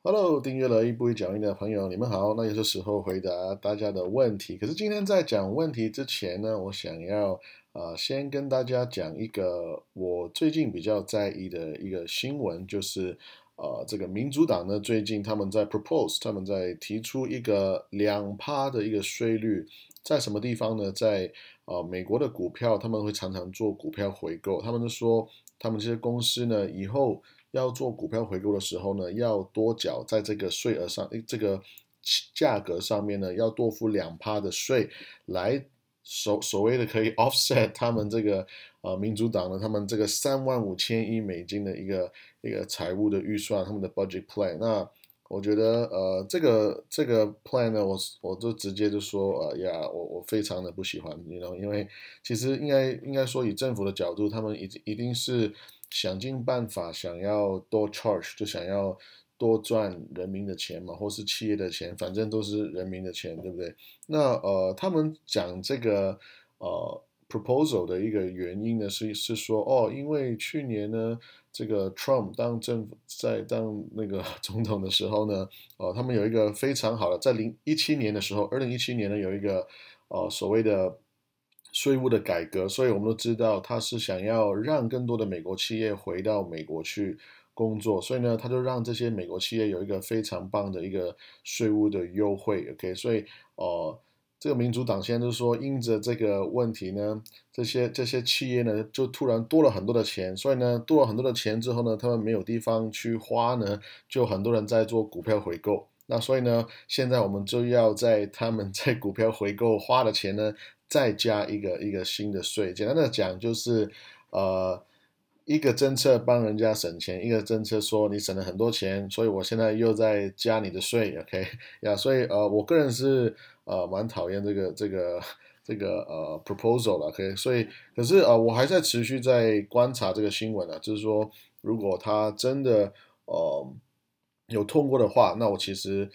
Hello，订阅了一步一脚印的朋友，你们好。那也是时候回答大家的问题。可是今天在讲问题之前呢，我想要啊，先跟大家讲一个我最近比较在意的一个新闻，就是呃，这个民主党呢，最近他们在 propose，他们在提出一个两趴的一个税率，在什么地方呢？在呃美国的股票，他们会常常做股票回购，他们就说，他们这些公司呢，以后。要做股票回购的时候呢，要多缴在这个税额上，这个价格上面呢，要多付两趴的税，来所所谓的可以 offset 他们这个呃民主党呢，他们这个三万五千亿美金的一个一个财务的预算，他们的 budget plan。那我觉得呃这个这个 plan 呢，我我就直接就说呃呀，我我非常的不喜欢，你知道，因为其实应该应该说以政府的角度，他们一一定是。想尽办法想要多 charge，就想要多赚人民的钱嘛，或是企业的钱，反正都是人民的钱，对不对？那呃，他们讲这个呃 proposal 的一个原因呢，是是说哦，因为去年呢，这个 Trump 当政府在当那个 总统的时候呢，呃，他们有一个非常好的，在零一七年的时候，二零一七年呢，有一个呃所谓的。税务的改革，所以我们都知道他是想要让更多的美国企业回到美国去工作，所以呢，他就让这些美国企业有一个非常棒的一个税务的优惠。OK，所以呃，这个民主党现在就是说，因着这个问题呢，这些这些企业呢就突然多了很多的钱，所以呢多了很多的钱之后呢，他们没有地方去花呢，就很多人在做股票回购。那所以呢，现在我们就要在他们在股票回购花的钱呢。再加一个一个新的税，简单的讲就是，呃，一个政策帮人家省钱，一个政策说你省了很多钱，所以我现在又在加你的税，OK 呀？所以呃，我个人是呃蛮讨厌这个这个这个呃 proposal 了，OK？所以可是呃，我还在持续在观察这个新闻啊，就是说如果他真的呃有通过的话，那我其实。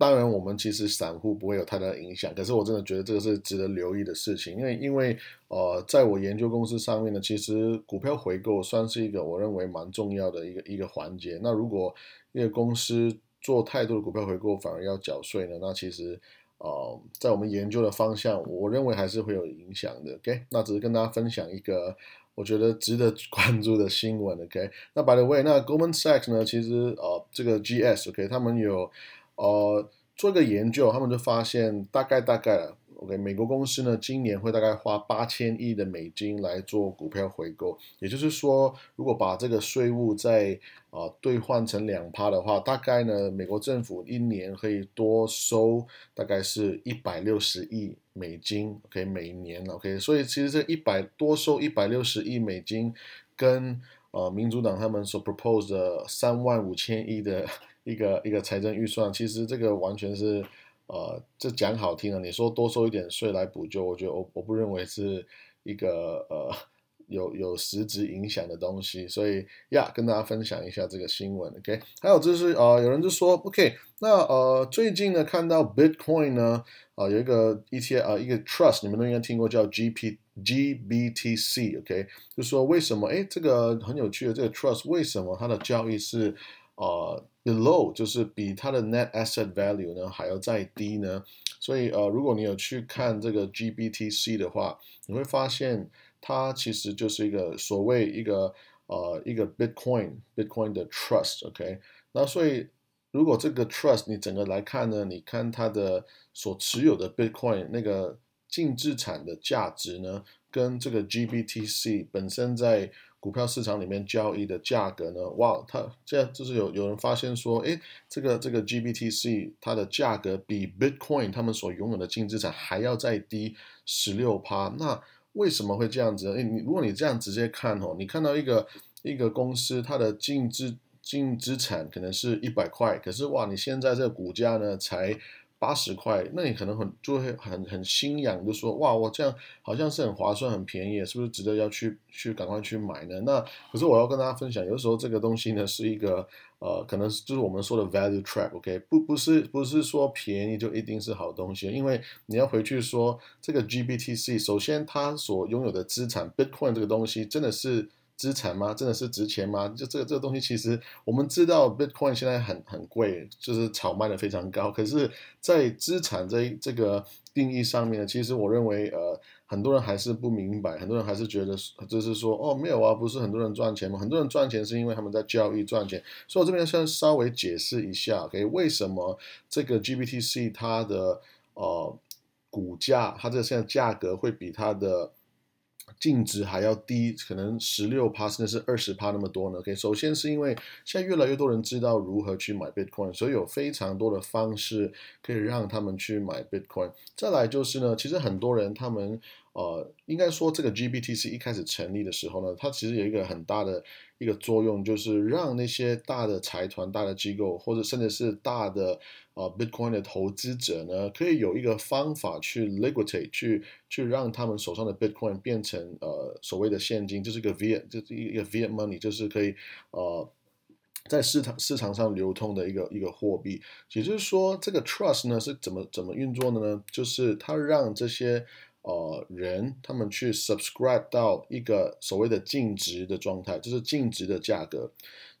当然，我们其实散户不会有太大的影响，可是我真的觉得这个是值得留意的事情，因为因为呃，在我研究公司上面呢，其实股票回购算是一个我认为蛮重要的一个一个环节。那如果一个公司做太多的股票回购，反而要缴税呢，那其实呃，在我们研究的方向，我认为还是会有影响的。OK，那只是跟大家分享一个我觉得值得关注的新闻。OK，那 By the way，那 Goldman Sachs 呢，其实呃，这个 GS OK，他们有。呃，做一个研究，他们就发现大概大概，OK，美国公司呢，今年会大概花八千亿的美金来做股票回购。也就是说，如果把这个税务再啊兑换成两趴的话，大概呢，美国政府一年可以多收大概是一百六十亿美金，OK，每年，OK，所以其实这一百多收一百六十亿美金，跟呃民主党他们所 propose 的三万五千亿的。一个一个财政预算，其实这个完全是，呃，这讲好听了，你说多收一点税来补救，我觉得我我不认为是一个呃有有实质影响的东西，所以呀，跟大家分享一下这个新闻，OK？还有就是呃，有人就说，OK，那呃，最近呢看到 Bitcoin 呢，啊，有一个一些啊，一个 Trust，你们都应该听过叫 GP GBTC，OK？就说为什么？哎，这个很有趣的这个 Trust，为什么它的交易是？呃，below 就是比它的 net asset value 呢还要再低呢，所以呃，如果你有去看这个 GBTC 的话，你会发现它其实就是一个所谓一个呃一个 Bitcoin Bitcoin 的 trust，OK，那所以如果这个 trust 你整个来看呢，你看它的所持有的 Bitcoin 那个净资产的价值呢，跟这个 GBTC 本身在股票市场里面交易的价格呢？哇，它这样就是有有人发现说，诶，这个这个 GBTC 它的价格比 Bitcoin 他们所拥有的净资产还要再低十六趴。那为什么会这样子？诶，你如果你这样直接看哦，你看到一个一个公司它的净资净资产可能是一百块，可是哇，你现在这个股价呢才。八十块，那你可能很就会很很心痒，就说哇，我这样好像是很划算、很便宜，是不是值得要去去赶快去买呢？那可是我要跟大家分享，有时候这个东西呢是一个呃，可能就是我们说的 value trap，OK？不不是不是说便宜就一定是好东西，因为你要回去说这个 GBTC，首先它所拥有的资产 Bitcoin 这个东西真的是。资产吗？真的是值钱吗？就这个这个东西，其实我们知道 Bitcoin 现在很很贵，就是炒卖的非常高。可是，在资产这这个定义上面，其实我认为呃。很多人还是不明白，很多人还是觉得就是说，哦，没有啊，不是很多人赚钱吗？很多人赚钱是因为他们在交易赚钱。所以我这边先稍微解释一下，OK，为什么这个 GBTC 它的呃股价，它这现在价格会比它的净值还要低，可能十六趴甚至是二十趴那么多呢？OK，首先是因为现在越来越多人知道如何去买 Bitcoin，所以有非常多的方式可以让他们去买 Bitcoin。再来就是呢，其实很多人他们。呃，应该说这个 GBTC 一开始成立的时候呢，它其实有一个很大的一个作用，就是让那些大的财团、大的机构，或者甚至是大的呃 Bitcoin 的投资者呢，可以有一个方法去 liquidate，去去让他们手上的 Bitcoin 变成呃所谓的现金，就是个 Via 就是一个 Via money，就是可以呃在市场市场上流通的一个一个货币。也就是说，这个 trust 呢是怎么怎么运作的呢？就是它让这些呃，人他们去 subscribe 到一个所谓的净值的状态，就是净值的价格，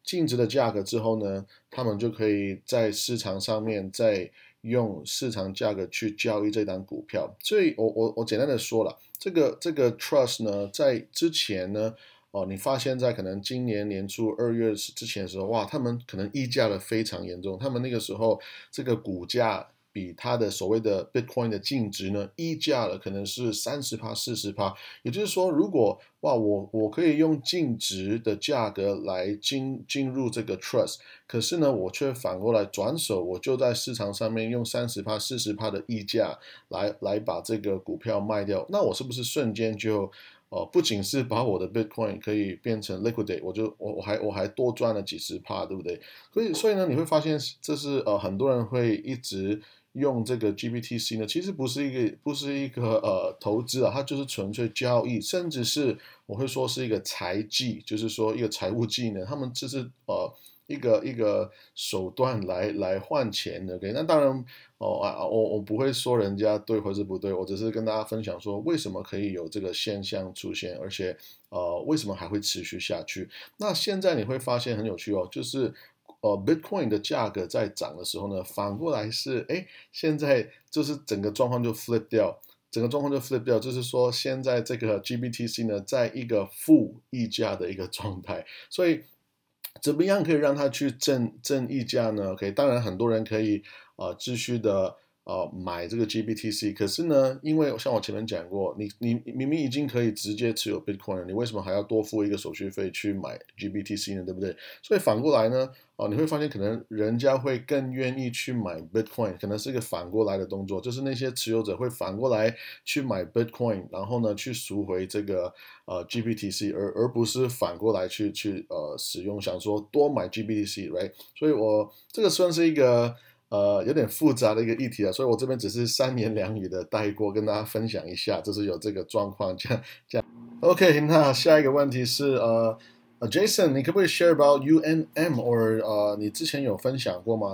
净值的价格之后呢，他们就可以在市场上面再用市场价格去交易这单股票。所以，我我我简单的说了，这个这个 trust 呢，在之前呢，哦，你发现在可能今年年初二月之前的时候，哇，他们可能溢价的非常严重，他们那个时候这个股价。比它的所谓的 Bitcoin 的净值呢，溢价了可能是三十趴、四十趴。也就是说，如果哇，我我可以用净值的价格来进进入这个 Trust，可是呢，我却反过来转手，我就在市场上面用三十趴、四十趴的溢价来来把这个股票卖掉，那我是不是瞬间就呃，不仅是把我的 Bitcoin 可以变成 liquidate，我就我我还我还多赚了几十趴，对不对？所以所以呢，你会发现这是呃很多人会一直。用这个 GBTC 呢，其实不是一个不是一个呃投资啊，它就是纯粹交易，甚至是我会说是一个财技，就是说一个财务技能，他们这是呃一个一个手段来来换钱的。OK，那当然哦啊，我我不会说人家对或是不对，我只是跟大家分享说为什么可以有这个现象出现，而且呃为什么还会持续下去。那现在你会发现很有趣哦，就是。哦，Bitcoin 的价格在涨的时候呢，反过来是，哎，现在就是整个状况就 flip 掉，整个状况就 flip 掉，就是说现在这个 GBTC 呢，在一个负溢价的一个状态，所以怎么样可以让它去正正溢价呢？OK，当然很多人可以呃继续的。呃，买这个 GBTC，可是呢，因为像我前面讲过，你你明明已经可以直接持有 Bitcoin，了你为什么还要多付一个手续费去买 GBTC 呢？对不对？所以反过来呢，哦，你会发现可能人家会更愿意去买 Bitcoin，可能是一个反过来的动作，就是那些持有者会反过来去买 Bitcoin，然后呢去赎回这个呃 GBTC，而而不是反过来去去呃使用，想说多买 GBTC，right？所以我这个算是一个。呃，有点复杂的一个议题啊，所以我这边只是三言两语的带过，跟大家分享一下，就是有这个状况，这样这样。OK，那下一个问题是，呃，，Jason，你可不可以 share about UNM，或呃，你之前有分享过吗？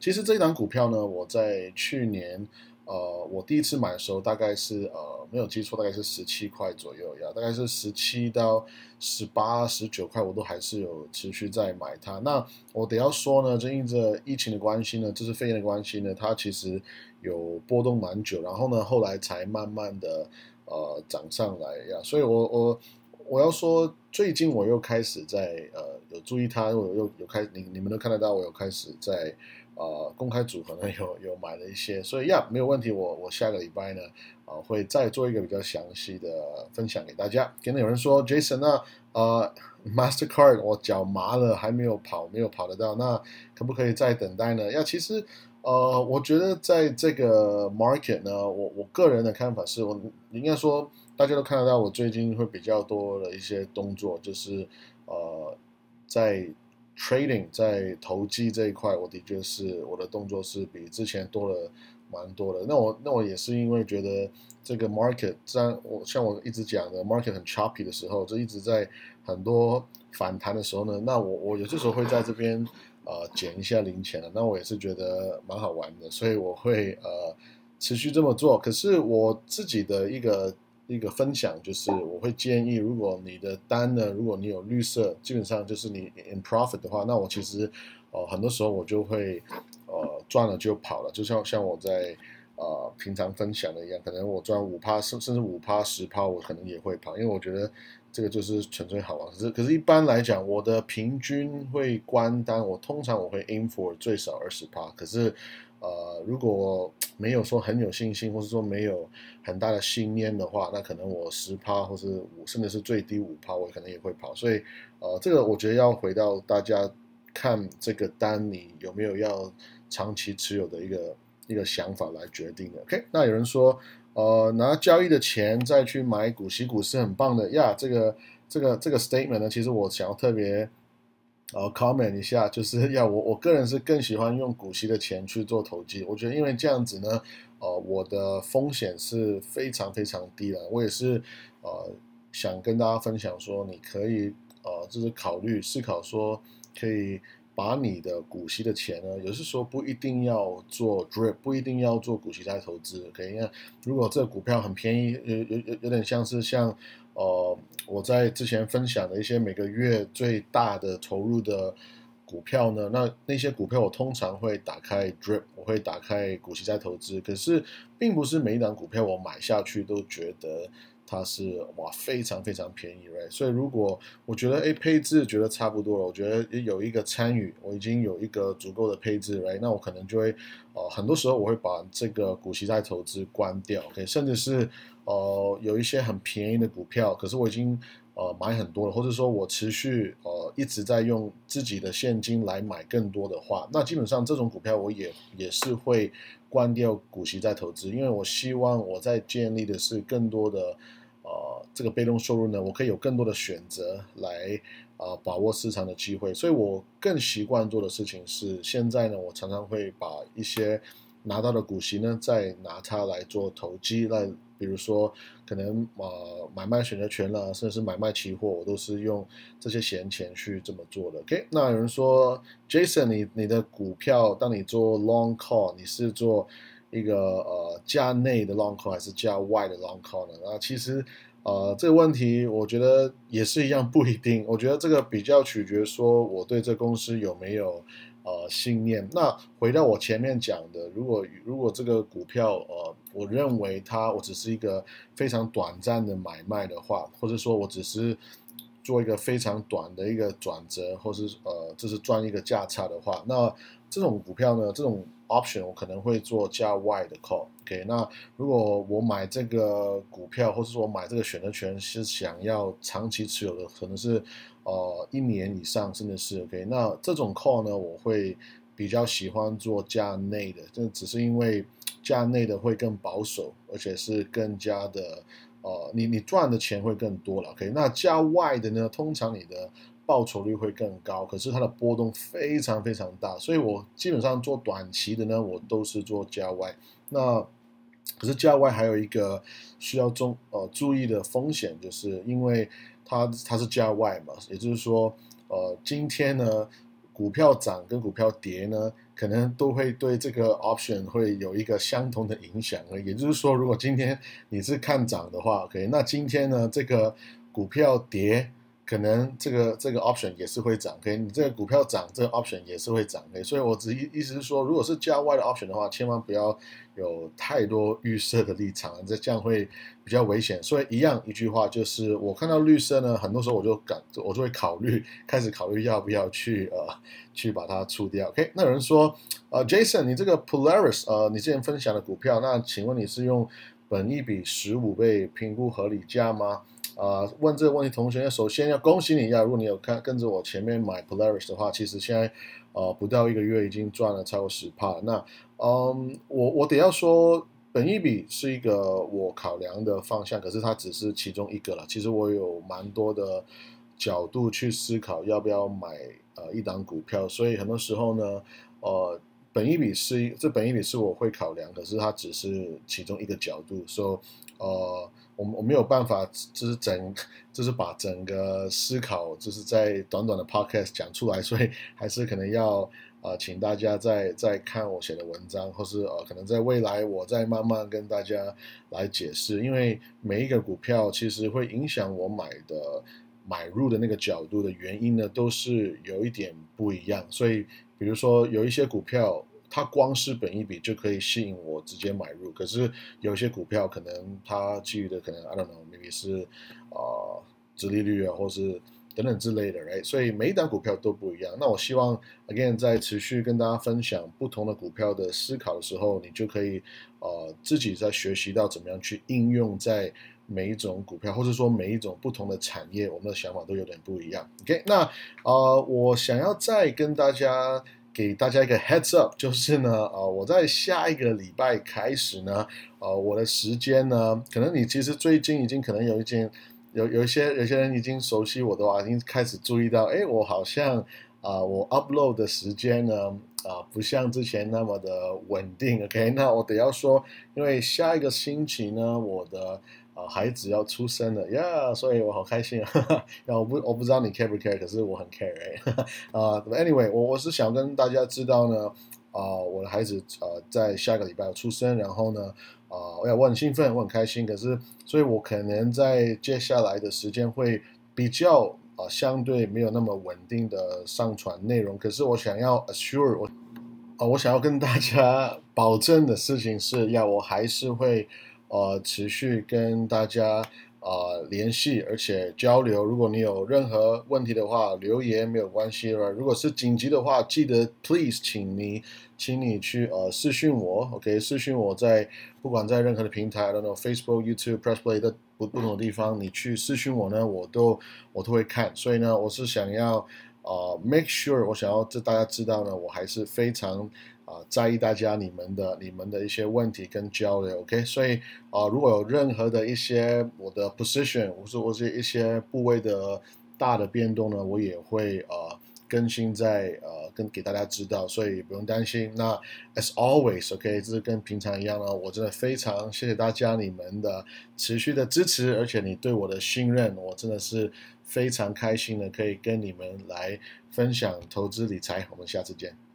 其实这一档股票呢，我在去年。呃，我第一次买的时候大概是呃没有记错，大概是十七块左右呀，大概是十七到十八、十九块，我都还是有持续在买它。那我得要说呢，就因着疫情的关系呢，就是肺炎的关系呢，它其实有波动蛮久，然后呢，后来才慢慢的呃涨上来呀。所以我我我要说，最近我又开始在呃有注意它，我又有开你你们都看得到，我有开始在。呃，公开组合呢有 有买了一些，所以呀没有问题，我我下个礼拜呢，呃会再做一个比较详细的分享给大家。可能有人说，Jason 那呃 Mastercard 我脚麻了，还没有跑，没有跑得到，那可不可以再等待呢？呀，其实呃，我觉得在这个 market 呢，我我个人的看法是我应该说大家都看得到，我最近会比较多的一些动作，就是呃在。Trading 在投机这一块，我的确是我的动作是比之前多了蛮多的。那我那我也是因为觉得这个 market 在我像我一直讲的 market 很 choppy 的时候，就一直在很多反弹的时候呢，那我我有些时候会在这边呃捡一下零钱的。那我也是觉得蛮好玩的，所以我会呃持续这么做。可是我自己的一个一个分享，就是我会建议，如果你的单呢，如果你有绿色，基本上就是你 in profit 的话，那我其实呃很多时候我就会呃赚了就跑了，就像像我在呃平常分享的一样，可能我赚五趴甚甚至五趴十趴，我可能也会跑，因为我觉得这个就是纯粹好玩。可是可是一般来讲，我的平均会关单，我通常我会 aim for 最少二十趴，可是。呃，如果没有说很有信心，或是说没有很大的信念的话，那可能我十趴，或是五，甚至是最低五趴，我可能也会跑。所以，呃，这个我觉得要回到大家看这个单，你有没有要长期持有的一个一个想法来决定的。OK，那有人说，呃，拿交易的钱再去买股息股是很棒的呀。这个这个这个 statement 呢，其实我想要特别。呃，comment 一下，就是要我我个人是更喜欢用股息的钱去做投机，我觉得因为这样子呢，呃，我的风险是非常非常低的。我也是呃想跟大家分享说，你可以呃就是考虑思考说，可以把你的股息的钱呢，也是说不一定要做 drip，不一定要做股息在投资，可以。因为如果这个股票很便宜，有有有有点像是像。呃，我在之前分享的一些每个月最大的投入的股票呢，那那些股票我通常会打开 drip，我会打开股息再投资。可是，并不是每一档股票我买下去都觉得它是哇非常非常便宜哎所以如果我觉得哎配置觉得差不多了，我觉得有一个参与，我已经有一个足够的配置哎那我可能就会呃很多时候我会把这个股息再投资关掉，OK？甚至是。呃，有一些很便宜的股票，可是我已经呃买很多了，或者说我持续呃一直在用自己的现金来买更多的话，那基本上这种股票我也也是会关掉股息再投资，因为我希望我在建立的是更多的这个被动收入呢，我可以有更多的选择来啊把握市场的机会，所以我更习惯做的事情是，现在呢我常常会把一些拿到的股息呢，再拿它来做投机来。比如说，可能呃买卖选择权了，甚至是买卖期货，我都是用这些闲钱去这么做的。OK，那有人说，Jason，你你的股票，当你做 long call，你是做一个呃价内的 long call 还是价外的 long call 呢？那其实呃这个问题，我觉得也是一样，不一定。我觉得这个比较取决说我对这公司有没有。呃，信念。那回到我前面讲的，如果如果这个股票，呃，我认为它我只是一个非常短暂的买卖的话，或者说我只是做一个非常短的一个转折，或是呃，就是赚一个价差的话，那这种股票呢，这种 option 我可能会做价外的 call。OK，那如果我买这个股票，或者说我买这个选择权是想要长期持有的，可能是。呃，一年以上甚至是 OK。那这种 call 呢，我会比较喜欢做价内的，这只是因为价内的会更保守，而且是更加的呃，你你赚的钱会更多了。OK，那价外的呢，通常你的报酬率会更高，可是它的波动非常非常大，所以我基本上做短期的呢，我都是做价外。那可是价外还有一个需要中呃注意的风险，就是因为。它它是价外嘛，也就是说，呃，今天呢，股票涨跟股票跌呢，可能都会对这个 option 会有一个相同的影响。也就是说，如果今天你是看涨的话，OK，那今天呢，这个股票跌。可能这个这个 option 也是会涨，OK？你这个股票涨，这个 option 也是会涨，OK？所以我只意意思是说，如果是价外的 option 的话，千万不要有太多预设的立场，这这样会比较危险。所以一样一句话就是，我看到绿色呢，很多时候我就感我就会考虑，开始考虑要不要去呃去把它出掉，OK？那有人说，呃，Jason，你这个 Polaris，呃，你之前分享的股票，那请问你是用本一比十五倍评估合理价吗？啊，问这个问题，同学首先要恭喜你一下，如果你有看跟着我前面买 Polaris 的话，其实现在呃不到一个月已经赚了超过十帕。那嗯，我我得要说，本一笔是一个我考量的方向，可是它只是其中一个了。其实我有蛮多的角度去思考要不要买呃一档股票，所以很多时候呢，呃，本一笔是这本一笔是我会考量，可是它只是其中一个角度，说呃。我我没有办法，就是整，就是把整个思考，就是在短短的 podcast 讲出来，所以还是可能要啊，请大家再再看我写的文章，或是呃，可能在未来我再慢慢跟大家来解释，因为每一个股票其实会影响我买的买入的那个角度的原因呢，都是有一点不一样。所以，比如说有一些股票，它光是本一笔就可以吸引我直接买入，可是有些股票可能它基于的可能 I don't know，maybe 是啊，殖利率啊，或是。等等之类的哎所以每一档股票都不一样。那我希望，again，在持续跟大家分享不同的股票的思考的时候，你就可以，呃，自己在学习到怎么样去应用在每一种股票，或者说每一种不同的产业，我们的想法都有点不一样。OK，那呃，我想要再跟大家给大家一个 heads up，就是呢，呃，我在下一个礼拜开始呢，呃，我的时间呢，可能你其实最近已经可能有一件。有有一些有些人已经熟悉我的话，已经开始注意到，哎，我好像啊，我 upload 的时间呢，啊，不像之前那么的稳定。OK，那我得要说，因为下一个星期呢，我的啊孩子要出生了呀，所以我好开心啊。然后我不我不知道你 care 不 care，可是我很 care 哎。啊，anyway，我我是想跟大家知道呢，啊，我的孩子呃在下个礼拜要出生，然后呢。啊，我我很兴奋，我很开心。可是，所以我可能在接下来的时间会比较啊，相对没有那么稳定的上传内容。可是，我想要 assure 我啊，我想要跟大家保证的事情是要，我还是会呃持续跟大家。啊，联系而且交流。如果你有任何问题的话，留言没有关系了。如果是紧急的话，记得 please，请你，请你去呃私讯我，OK，私讯我在不管在任何的平台，那种 Facebook、YouTube、Press Play 的不不同的地方，你去私讯我呢，我都我都会看。所以呢，我是想要啊 make sure，我想要这大家知道呢，我还是非常。啊，在意大家你们的、你们的一些问题跟交流，OK？所以啊，如果有任何的一些我的 position，或是或是一些部位的大的变动呢，我也会呃更新在呃跟给大家知道，所以不用担心。那 as always，OK，这是跟平常一样呢，我真的非常谢谢大家你们的持续的支持，而且你对我的信任，我真的是非常开心的可以跟你们来分享投资理财。我们下次见。